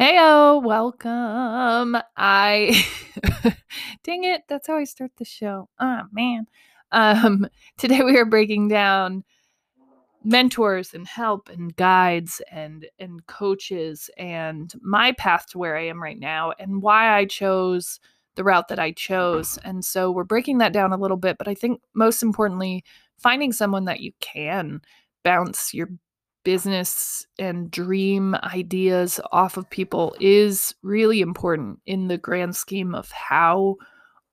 Heyo, welcome. I dang it, that's how I start the show. Oh man. Um today we are breaking down mentors and help and guides and and coaches and my path to where I am right now and why I chose the route that I chose. And so we're breaking that down a little bit, but I think most importantly, finding someone that you can bounce your business and dream ideas off of people is really important in the grand scheme of how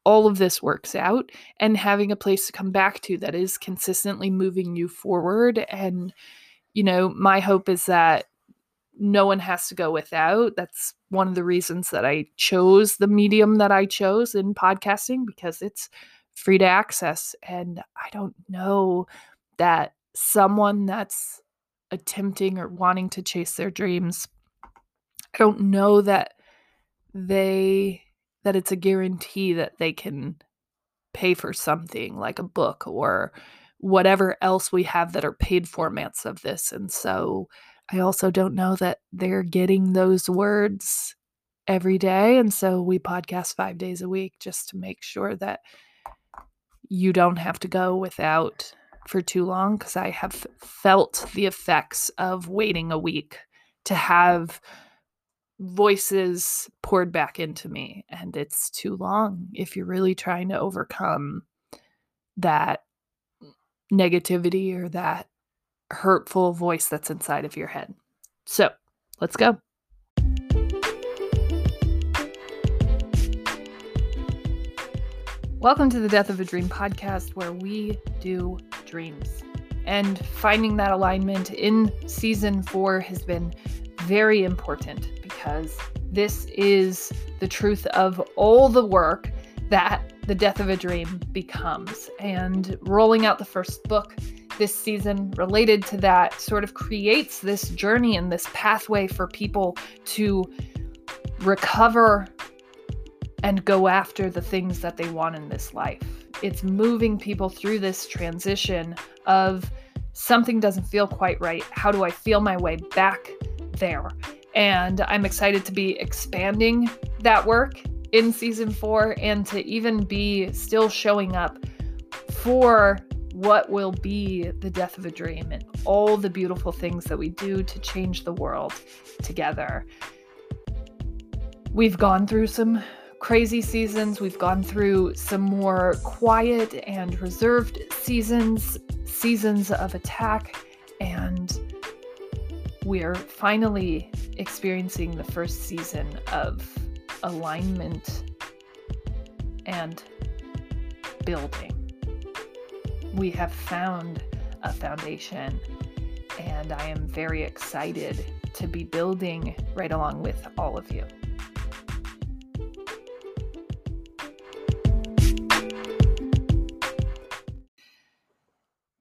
all of this works out and having a place to come back to that is consistently moving you forward. And you know my hope is that no one has to go without. That's one of the reasons that I chose the medium that I chose in podcasting because it's free to access. And I don't know that someone that's attempting or wanting to chase their dreams. I don't know that they that it's a guarantee that they can pay for something like a book or whatever else we have that are paid formats of this. And so i also don't know that they're getting those words every day. And so we podcast 5 days a week just to make sure that you don't have to go without for too long because I have felt the effects of waiting a week to have voices poured back into me. And it's too long if you're really trying to overcome that negativity or that hurtful voice that's inside of your head. So let's go. Welcome to the Death of a Dream podcast, where we do dreams. And finding that alignment in season four has been very important because this is the truth of all the work that the death of a dream becomes. And rolling out the first book this season related to that sort of creates this journey and this pathway for people to recover and go after the things that they want in this life. It's moving people through this transition of something doesn't feel quite right. How do I feel my way back there? And I'm excited to be expanding that work in season four and to even be still showing up for what will be the death of a dream and all the beautiful things that we do to change the world together. We've gone through some crazy seasons. We've gone through some more quiet and reserved seasons, seasons of attack, and we're finally experiencing the first season of alignment and building. We have found a foundation, and I am very excited to be building right along with all of you.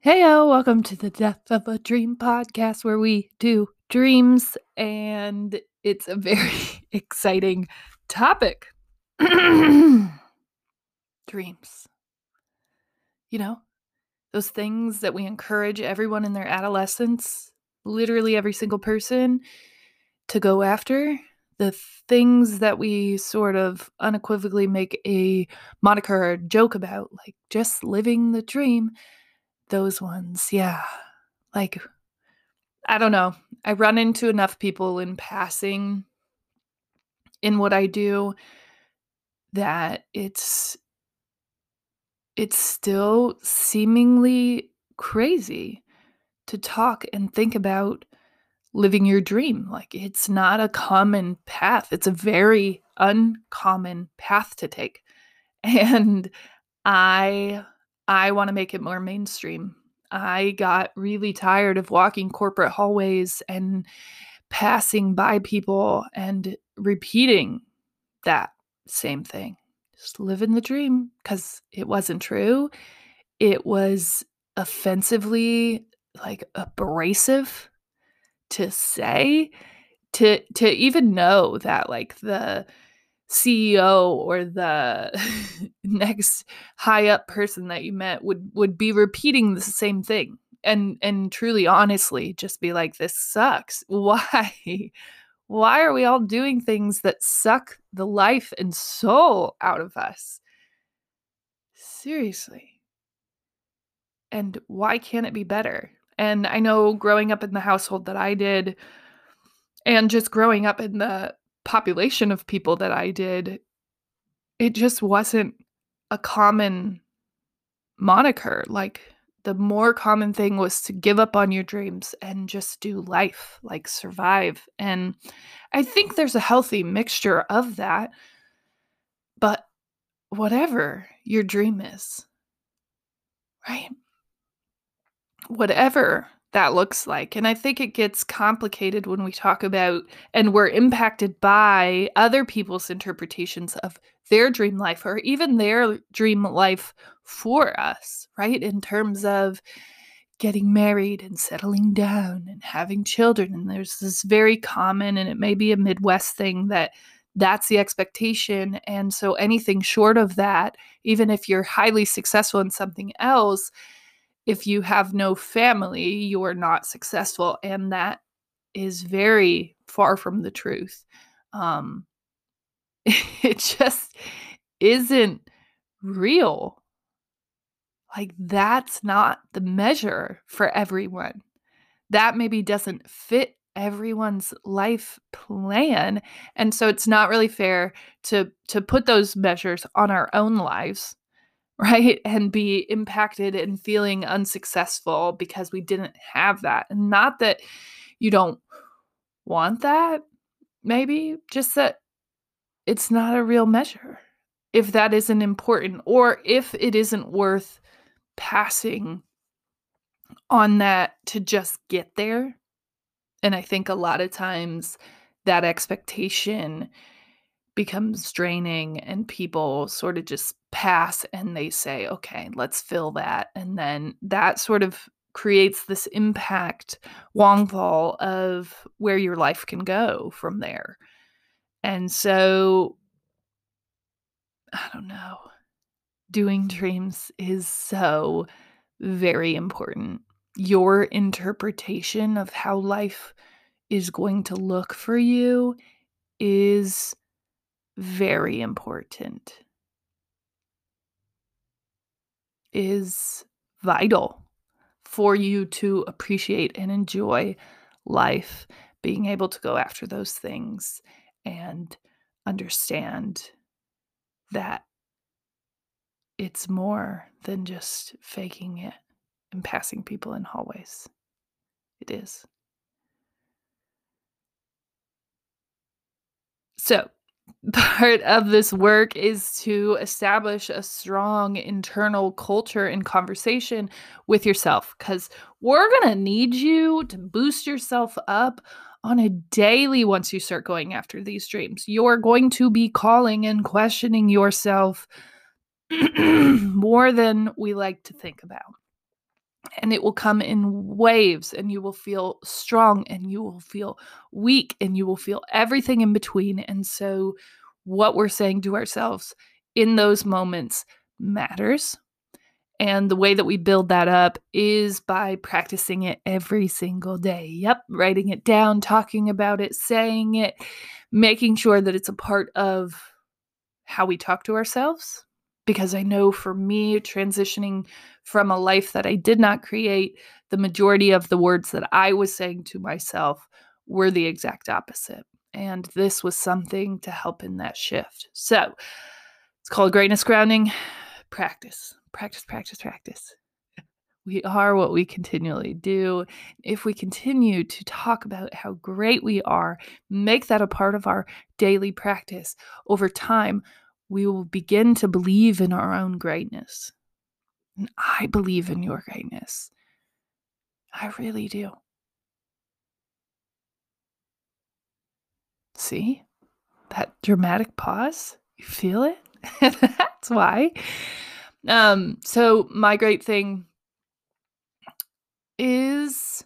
Heyo, welcome to the Death of a Dream podcast where we do dreams and it's a very exciting topic. dreams. You know, those things that we encourage everyone in their adolescence, literally every single person to go after, the things that we sort of unequivocally make a moniker or joke about, like just living the dream those ones, yeah. Like, I don't know. I run into enough people in passing in what I do that it's it's still seemingly crazy to talk and think about living your dream. Like it's not a common path. It's a very uncommon path to take. And I I want to make it more mainstream. I got really tired of walking corporate hallways and passing by people and repeating that same thing. Just living the dream because it wasn't true. It was offensively like abrasive to say to to even know that like the CEO or the next high up person that you met would would be repeating the same thing and and truly honestly just be like this sucks why Why are we all doing things that suck the life and soul out of us? Seriously. And why can't it be better? And I know growing up in the household that I did, and just growing up in the population of people that I did, it just wasn't a common moniker. Like, the more common thing was to give up on your dreams and just do life, like survive. And I think there's a healthy mixture of that. But whatever your dream is, right? Whatever that looks like. And I think it gets complicated when we talk about and we're impacted by other people's interpretations of their dream life or even their dream life for us, right? In terms of getting married and settling down and having children. And there's this very common, and it may be a Midwest thing that that's the expectation. And so anything short of that, even if you're highly successful in something else, if you have no family, you are not successful. And that is very far from the truth. Um, it just isn't real. Like, that's not the measure for everyone. That maybe doesn't fit everyone's life plan and so it's not really fair to to put those measures on our own lives right and be impacted and feeling unsuccessful because we didn't have that and not that you don't want that maybe just that it's not a real measure if that isn't important or if it isn't worth passing on that to just get there. And I think a lot of times that expectation becomes draining and people sort of just pass and they say, okay, let's fill that. And then that sort of creates this impact wall of where your life can go from there. And so I don't know. Doing dreams is so very important. Your interpretation of how life is going to look for you is very important. Is vital for you to appreciate and enjoy life, being able to go after those things and understand that it's more than just faking it and passing people in hallways. It is. So, part of this work is to establish a strong internal culture and conversation with yourself because we're going to need you to boost yourself up on a daily once you start going after these dreams. You're going to be calling and questioning yourself more than we like to think about. And it will come in waves, and you will feel strong, and you will feel weak, and you will feel everything in between. And so, what we're saying to ourselves in those moments matters. And the way that we build that up is by practicing it every single day. Yep, writing it down, talking about it, saying it, making sure that it's a part of how we talk to ourselves. Because I know for me, transitioning from a life that I did not create, the majority of the words that I was saying to myself were the exact opposite. And this was something to help in that shift. So it's called greatness grounding practice practice, practice, practice. We are what we continually do. If we continue to talk about how great we are, make that a part of our daily practice, over time, we will begin to believe in our own greatness. And I believe in your greatness. I really do. See that dramatic pause? You feel it? That's why. Um, so my great thing is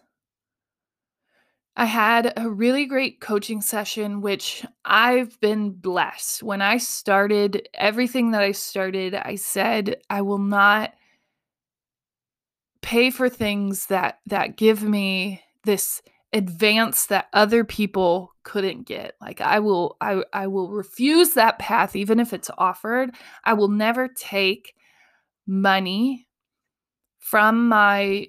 I had a really great coaching session, which I've been blessed. When I started everything that I started, I said, I will not pay for things that that give me this advance that other people couldn't get. Like I will I I will refuse that path even if it's offered. I will never take money from my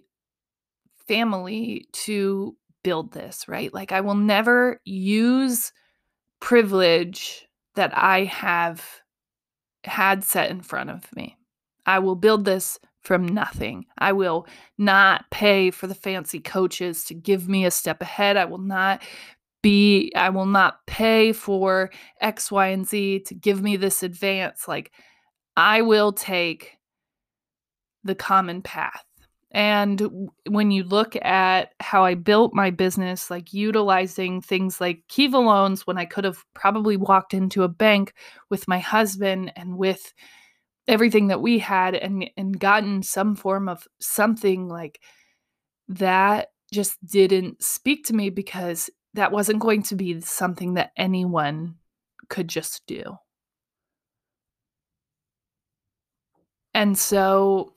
family to build this, right? Like I will never use privilege that I have had set in front of me. I will build this from nothing. I will not pay for the fancy coaches to give me a step ahead. I will not be, I will not pay for X, Y, and Z to give me this advance. Like, I will take the common path. And when you look at how I built my business, like utilizing things like Kiva loans when I could have probably walked into a bank with my husband and with everything that we had and and gotten some form of something like that just didn't speak to me because that wasn't going to be something that anyone could just do. And so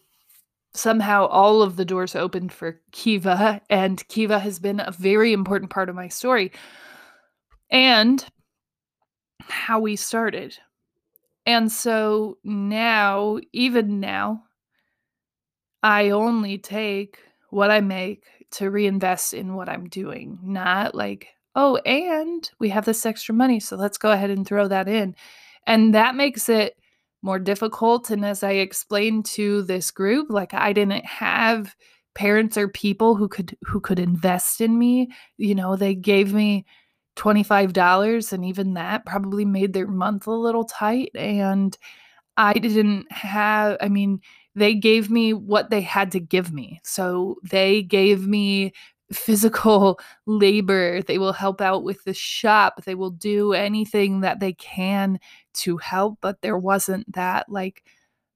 somehow all of the doors opened for Kiva, and Kiva has been a very important part of my story and how we started. And so now, even now, I only take what I make to reinvest in what I'm doing, not like, oh, and we have this extra money, so let's go ahead and throw that in. And that makes it more difficult. And as I explained to this group, like I didn't have parents or people who could who could invest in me. You know, they gave me $25 and even that probably made their month a little tight and I didn't have I mean they gave me what they had to give me. So they gave me physical labor. They will help out with the shop. They will do anything that they can to help, but there wasn't that like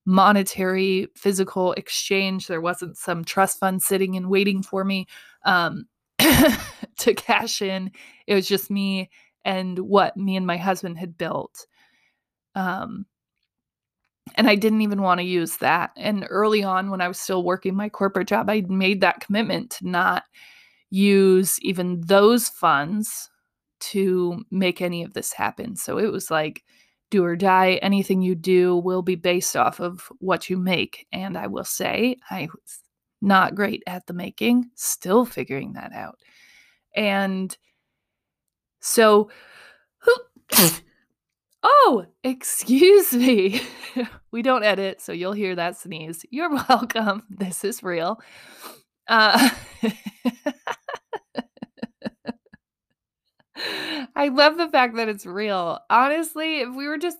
monetary physical exchange. There wasn't some trust fund sitting and waiting for me. Um to cash in. It was just me and what me and my husband had built. Um, and I didn't even want to use that. And early on, when I was still working my corporate job, I made that commitment to not use even those funds to make any of this happen. So it was like, do or die. Anything you do will be based off of what you make. And I will say, I was not great at the making, still figuring that out. And so, oh, excuse me. we don't edit, so you'll hear that sneeze. You're welcome. This is real. Uh, I love the fact that it's real. Honestly, if we were just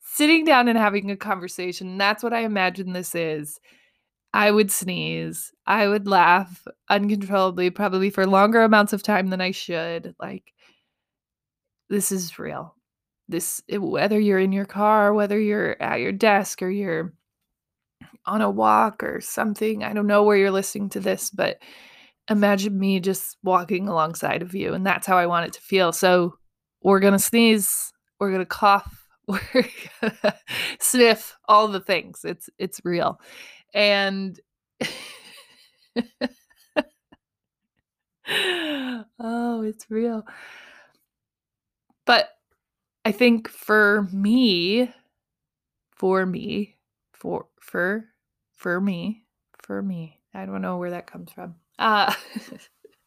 sitting down and having a conversation, that's what I imagine this is. I would sneeze. I would laugh uncontrollably, probably for longer amounts of time than I should. Like, this is real. This, eh, whether you're in your car, whether you're at your desk or you're on a walk or something, I don't know where you're listening to this, but imagine me just walking alongside of you. And that's how I want it to feel. So, we're going to sneeze, we're going to cough, we're sniff, all the things. It's, it's real and oh, it's real. But I think for me, for me, for for for me, for me, I don't know where that comes from. Uh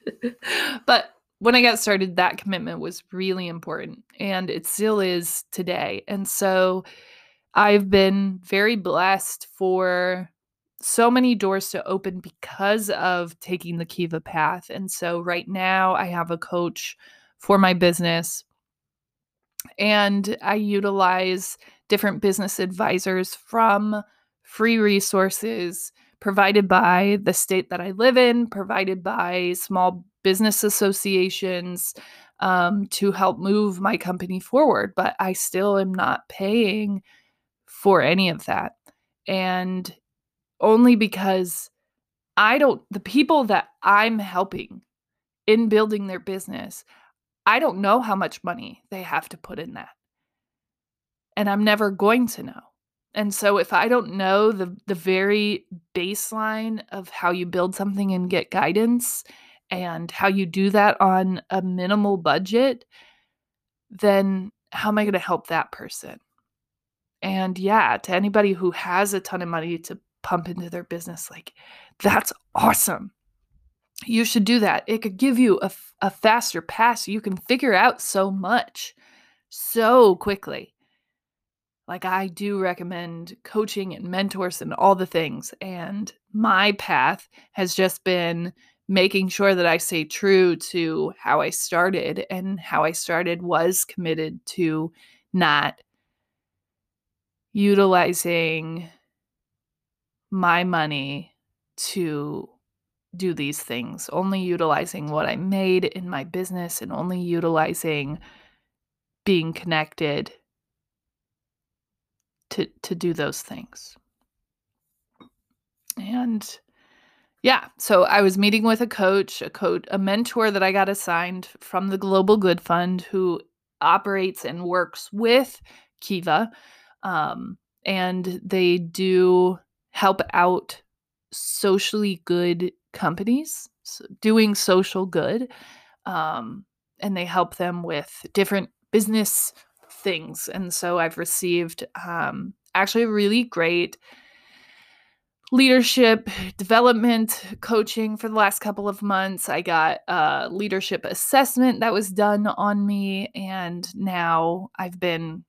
but when I got started, that commitment was really important and it still is today. And so I've been very blessed for so many doors to open because of taking the Kiva path. And so right now I have a coach for my business and I utilize different business advisors from free resources provided by the state that I live in, provided by small business associations um, to help move my company forward. But I still am not paying for any of that. And only because I don't, the people that I'm helping in building their business, I don't know how much money they have to put in that. And I'm never going to know. And so if I don't know the the very baseline of how you build something and get guidance and how you do that on a minimal budget, then how am I going to help that person? And yeah, to anybody who has a ton of money to pump into their business, like that's awesome. You should do that. It could give you a, a faster pass. You can figure out so much so quickly. Like, I do recommend coaching and mentors and all the things. And my path has just been making sure that I stay true to how I started. And how I started was committed to not utilizing my money to do these things, only utilizing what I made in my business and only utilizing being connected to to do those things. And yeah, so I was meeting with a coach, a coach, a mentor that I got assigned from the Global Good Fund who operates and works with Kiva. Um, and they do help out socially good companies so doing social good. Um, and they help them with different business things. And so I've received um, actually really great leadership development coaching for the last couple of months. I got a leadership assessment that was done on me, and now I've been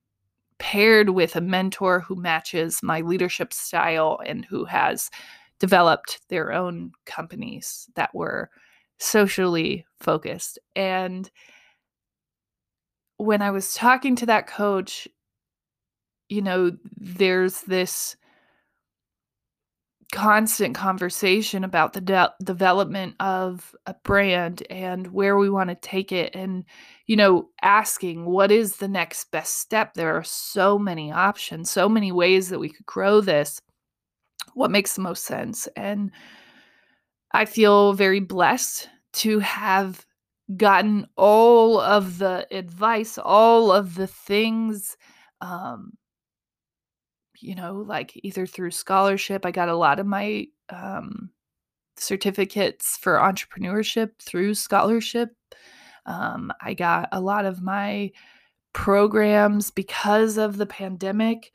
paired with a mentor who matches my leadership style and who has developed their own companies that were socially focused. And when I was talking to that coach, you know, there's this constant conversation about the de- development of a brand and where we want to take it and you know asking what is the next best step. There are so many options so many ways that we could grow this. What makes the most sense? And i feel very blessed to have gotten all of the advice, all of the things, um, you know, like either through scholarship. I got a lot of my um, certificates for entrepreneurship through scholarship. Um, I got a lot of my programs because of the pandemic.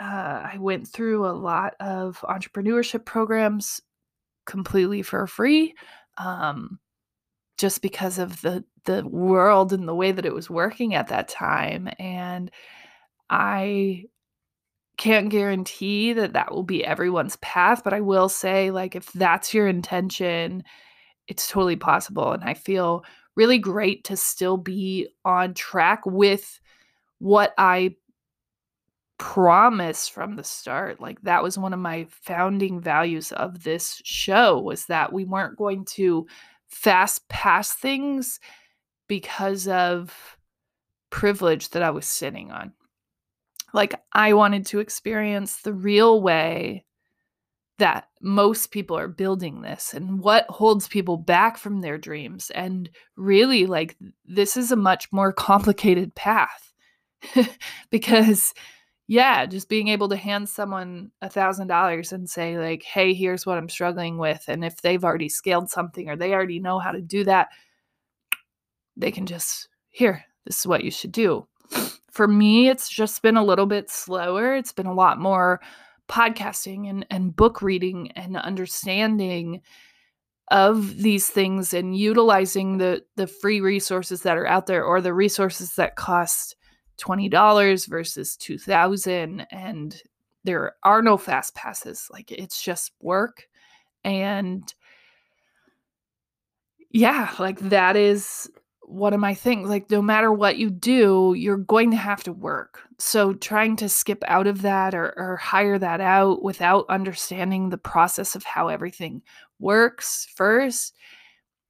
Uh, I went through a lot of entrepreneurship programs completely for free. Um, just because of the the world and the way that it was working at that time and i can't guarantee that that will be everyone's path but i will say like if that's your intention it's totally possible and i feel really great to still be on track with what i promised from the start like that was one of my founding values of this show was that we weren't going to fast pass things because of privilege that I was sitting on. Like, I wanted to experience the real way that most people are building this and what holds people back from their dreams. And really, like, this is a much more complicated path because yeah, just being able to hand someone a thousand dollars and say, like, hey, here's what I'm struggling with. And if they've already scaled something or they already know how to do that, they can just, here, this is what you should do. For me, it's just been a little bit slower. It's been a lot more podcasting and, and book reading and understanding of these things and utilizing the the free resources that are out there or the resources that cost $20 versus 2000 and there are no fast passes like it's just work and yeah like that is one of my things like no matter what you do you're going to have to work so trying to skip out of that or, or hire that out without understanding the process of how everything works first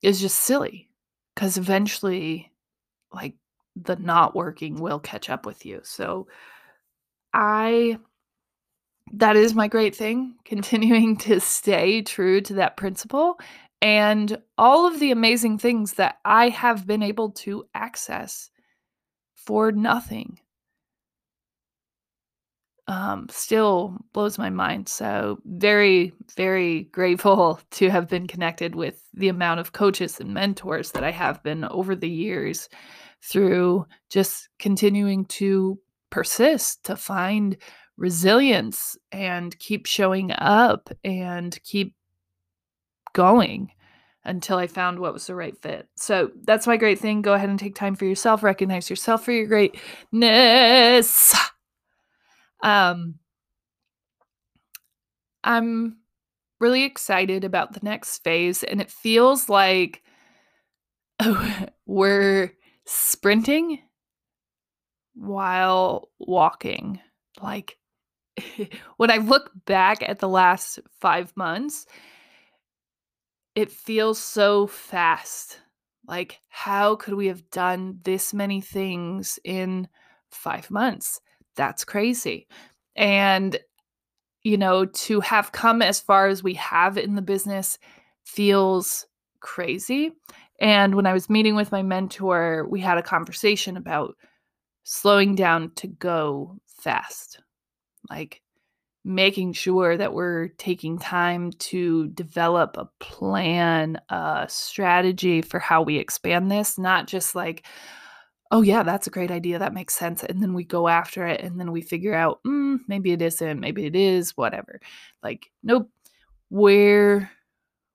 is just silly because eventually like the not working will catch up with you. So I that is my great thing, continuing to stay true to that principle and all of the amazing things that I have been able to access for nothing. um, still blows my mind. So, very, very grateful to have been connected with the amount of coaches and mentors that I have been over the years through just continuing to persist, to find resilience and keep showing up and keep going until I found what was the right fit. So that's my great thing. Go ahead and take time for yourself, recognize yourself for your greatness. Um I'm really excited about the next phase and it feels like we're sprinting while walking. Like when I look back at the last 5 months, it feels so fast. Like, how could we have done this many things in five months? That's crazy. And, you know, to have come as far as we have in the business feels crazy. And when I was meeting with my mentor, we had a conversation about slowing down to go fast. Like, making sure that we're taking time to develop a plan, a strategy for how we expand this, not just like, oh, yeah, that's a great idea. That makes sense. And then we go after it and then we figure out, mm, maybe it isn't, maybe it is, whatever. Like, nope. Where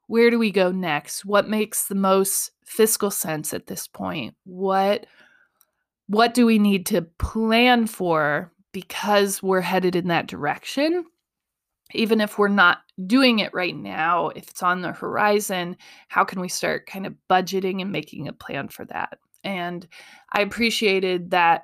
where do we go next? What makes the most fiscal sense at this point? What what do we need to plan for because we're headed in that direction, even if we're not doing it right now, if it's on the horizon, how can we start kind of budgeting and making a plan for that? And I appreciated that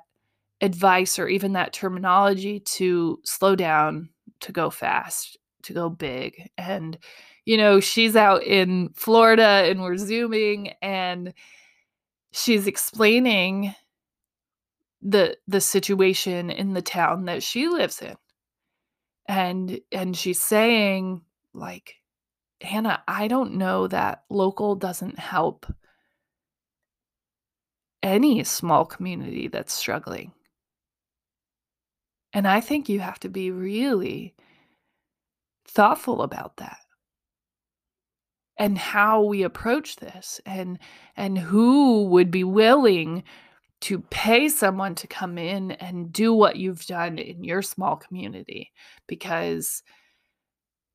advice or even that terminology to slow down, to go fast, to go big. And, you know, she's out in Florida and we're Zooming and she's explaining the the situation in the town that she lives in. And and she's saying like hannah i don't know that local doesn't help any small community that's struggling. And i think you have to be really thoughtful about that. And how we approach this and and who would be willing to pay someone to come in and do what you've done in your small community because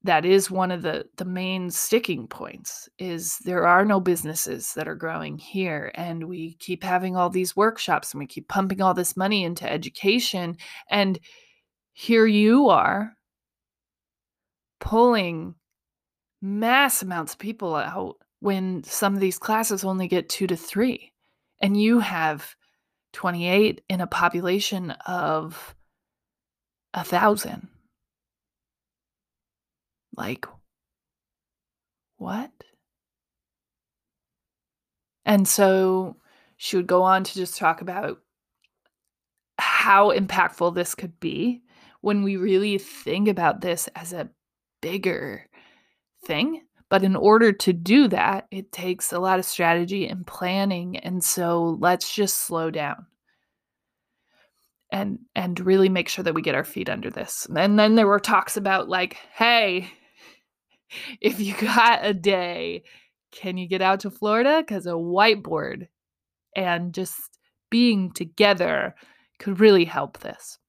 that is one of the the main sticking points is there are no businesses that are growing here and we keep having all these workshops and we keep pumping all this money into education and here you are pulling mass amounts of people out when some of these classes only get 2 to 3 and you have 28 in a population of a thousand. Like, what? And so she would go on to just talk about how impactful this could be when we really think about this as a bigger thing but in order to do that, it takes a lot of strategy and planning. And so let's just slow down and and really make sure that we get our feet under this. And then there were talks about like, hey, if you got a day, can you get out to Florida cuz a whiteboard and just being together could really help this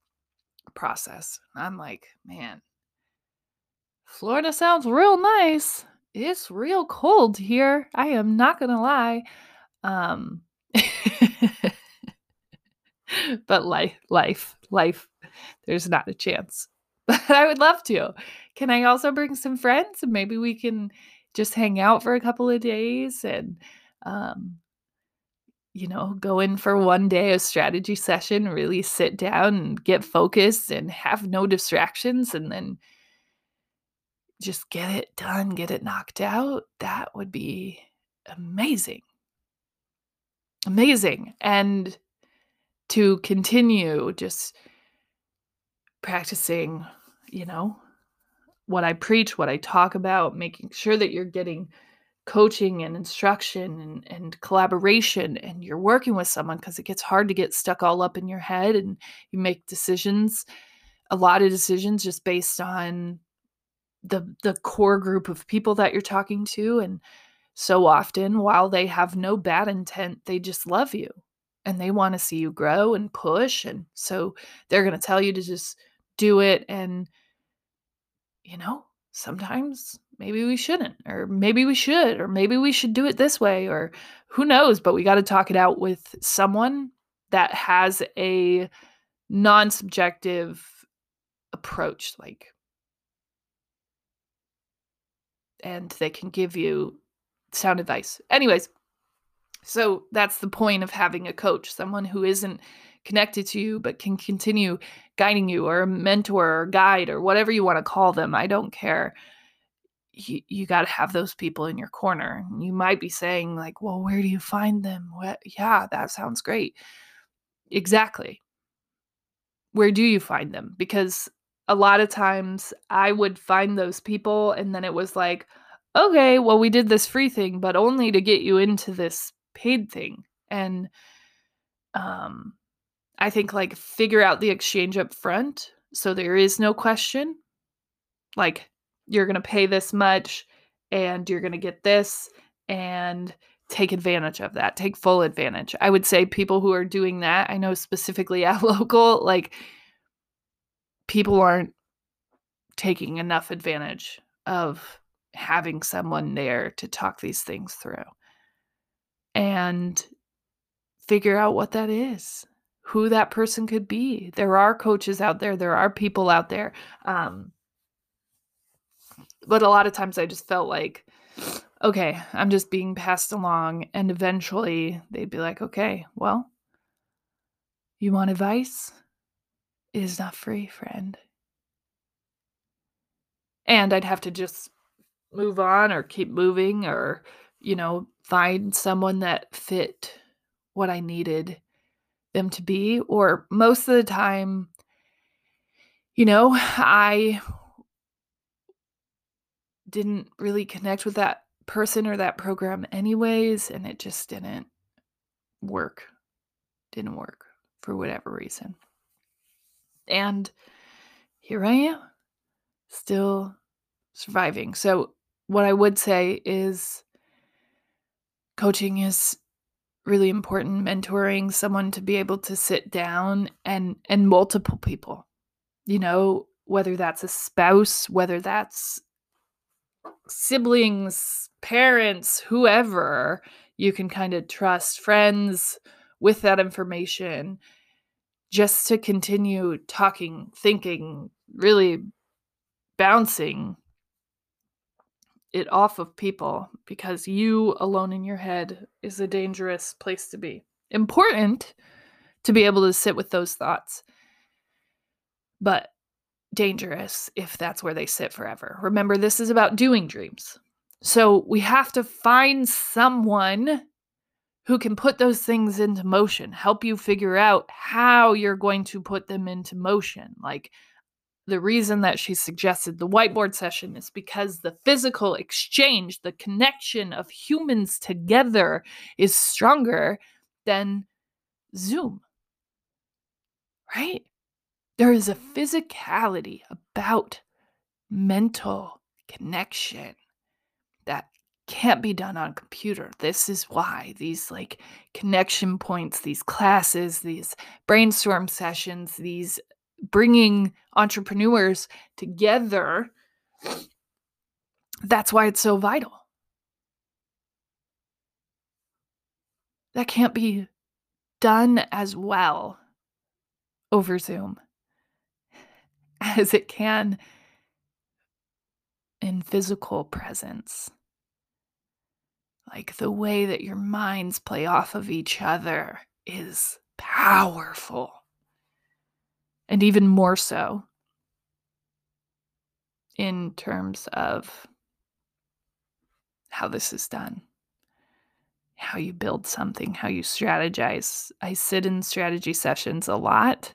process. I'm like, man, Florida sounds real nice it's real cold here. I am not going to lie. Um but life life life there's not a chance. But I would love to. Can I also bring some friends and maybe we can just hang out for a couple of days and um you know, go in for one day a strategy session, really sit down and get focused and have no distractions and then just get it done, get it knocked out, that would be amazing. Amazing. And to continue just practicing, you know, what I preach, what I talk about, making sure that you're getting coaching and instruction and, and collaboration and you're working with someone because it gets hard to get stuck all up in your head and you make decisions a lot of decisions just based on the the core group of people that you're talking to and so often while they have no bad intent they just love you and they want to see you grow and push and so they're going to tell you to just do it and you know sometimes maybe we shouldn't or maybe we should or maybe we should do it this way or who knows but we got to talk it out with someone that has a non-subjective approach like and they can give you sound advice. Anyways so that's the point of having a coach someone who isn't connected to you but can continue guiding you or a mentor or guide or whatever you want to call them i don't care. You, you got to have those people in your corner. You might be saying like well where do you find them? What? Yeah that sounds great. Exactly. Where do you find them? Because a lot of times i would find those people and then it was like okay well we did this free thing but only to get you into this paid thing and um I think like figure out the exchange up front so there is no question. Like you're going to pay this much and you're going to get this and take advantage of that. Take full advantage. I would say people who are doing that, I know specifically at local, like people aren't taking enough advantage of having someone there to talk these things through and figure out what that is who that person could be. There are coaches out there, there are people out there. Um, but a lot of times I just felt like, okay, I'm just being passed along. And eventually they'd be like, okay, well, you want advice? Is not free, friend. And I'd have to just move on or keep moving or, you know, find someone that fit what I needed them to be. Or most of the time, you know, I didn't really connect with that person or that program, anyways, and it just didn't work. Didn't work for whatever reason. And here I am, still surviving. So, what I would say is coaching is really important mentoring someone to be able to sit down and and multiple people you know whether that's a spouse whether that's siblings parents whoever you can kind of trust friends with that information just to continue talking thinking really bouncing it off of people because you alone in your head is a dangerous place to be. Important to be able to sit with those thoughts, but dangerous if that's where they sit forever. Remember, this is about doing dreams. So we have to find someone who can put those things into motion, help you figure out how you're going to put them into motion. Like, the reason that she suggested the whiteboard session is because the physical exchange, the connection of humans together is stronger than Zoom. Right? There is a physicality about mental connection can't be done on computer. This is why these like connection points, these classes, these brainstorm sessions, these bringing entrepreneurs together that's why it's so vital that can't be done as well over zoom as it can in physical presence like the way that your minds play off of each other is powerful. And even more so in terms of how this is done, how you build something, how you strategize. I sit in strategy sessions a lot,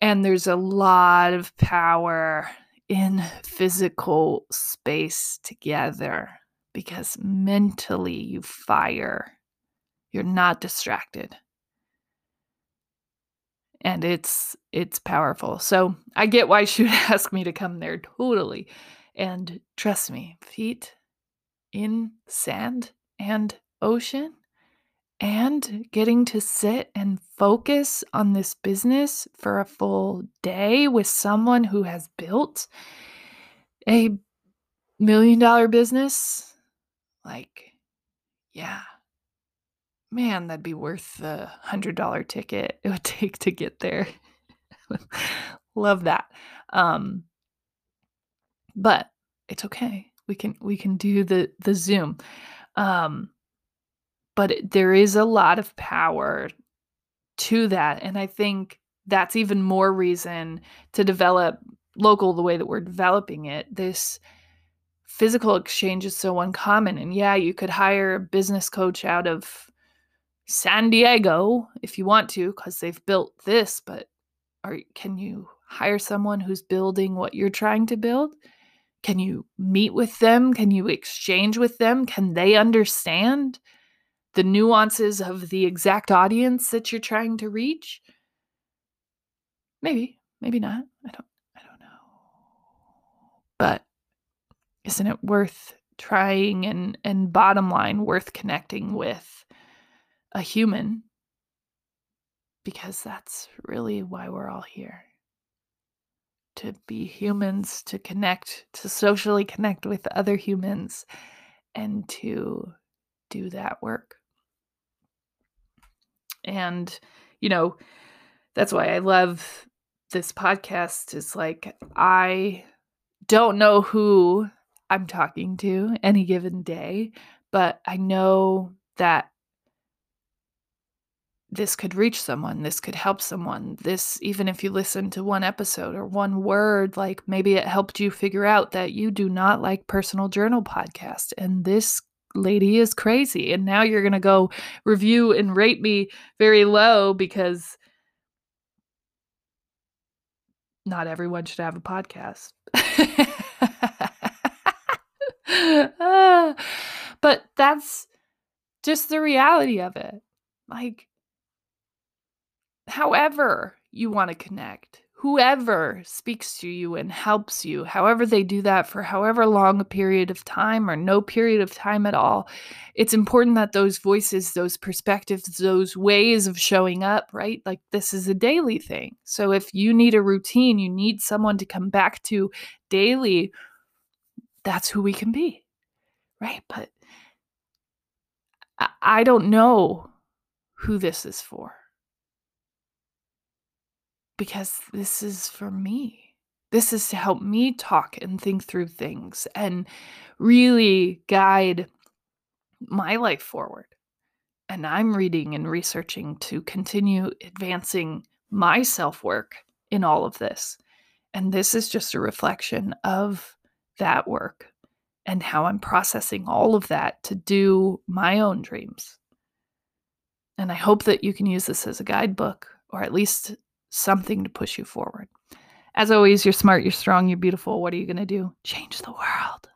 and there's a lot of power in physical space together because mentally you fire. You're not distracted. And it's it's powerful. So I get why she would ask me to come there totally. And trust me, feet in sand and ocean and getting to sit and focus on this business for a full day with someone who has built a million dollar business like yeah. Man that'd be worth the hundred dollar ticket it would take to get there. Love that. Um but it's okay. We can we can do the the zoom. Um but there is a lot of power to that and i think that's even more reason to develop local the way that we're developing it this physical exchange is so uncommon and yeah you could hire a business coach out of san diego if you want to because they've built this but are can you hire someone who's building what you're trying to build can you meet with them can you exchange with them can they understand the nuances of the exact audience that you're trying to reach? Maybe, maybe not. I don't I don't know. But isn't it worth trying and and bottom line worth connecting with a human? Because that's really why we're all here. To be humans, to connect, to socially connect with other humans, and to do that work. And, you know, that's why I love this podcast. Is like, I don't know who I'm talking to any given day, but I know that this could reach someone this could help someone this even if you listen to one episode or one word like maybe it helped you figure out that you do not like personal journal podcast and this lady is crazy. And now you're going to go review and rate me very low because not everyone should have a podcast. but that's just the reality of it. Like, however you want to connect, whoever speaks to you and helps you, however they do that for however long a period of time or no period of time at all, it's important that those voices, those perspectives, those ways of showing up, right? Like this is a daily thing. So if you need a routine, you need someone to come back to daily, that's who we can be, right? But I don't know who this is for because this is for me. This is to help me talk and think through things and really guide my life forward. And I'm reading and researching to continue advancing my self work in all of this. And this is just a reflection of that work and how I'm processing all of that to do my own dreams. And I hope that you can use this as a guidebook or at least something to push you forward. As always, you're smart, you're strong, you're beautiful. What are you going to do? Change the world.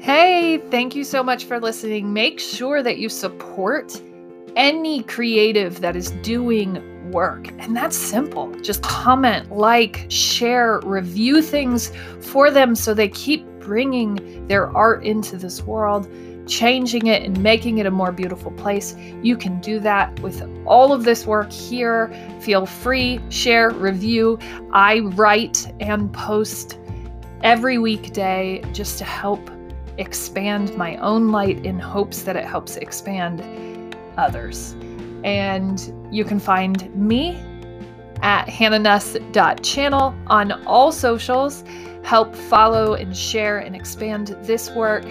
Hey, thank you so much for listening. Make sure that you support any creative that is doing work. And that's simple. Just comment, like, share, review things for them so they keep bringing their art into this world changing it and making it a more beautiful place. You can do that with all of this work here. Feel free, share, review. I write and post every weekday just to help expand my own light in hopes that it helps expand others. And you can find me at hannahnuss.channel on all socials. Help follow and share and expand this work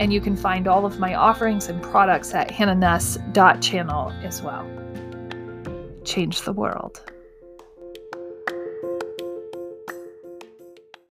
and you can find all of my offerings and products at hannahnuss.channel as well. Change the world.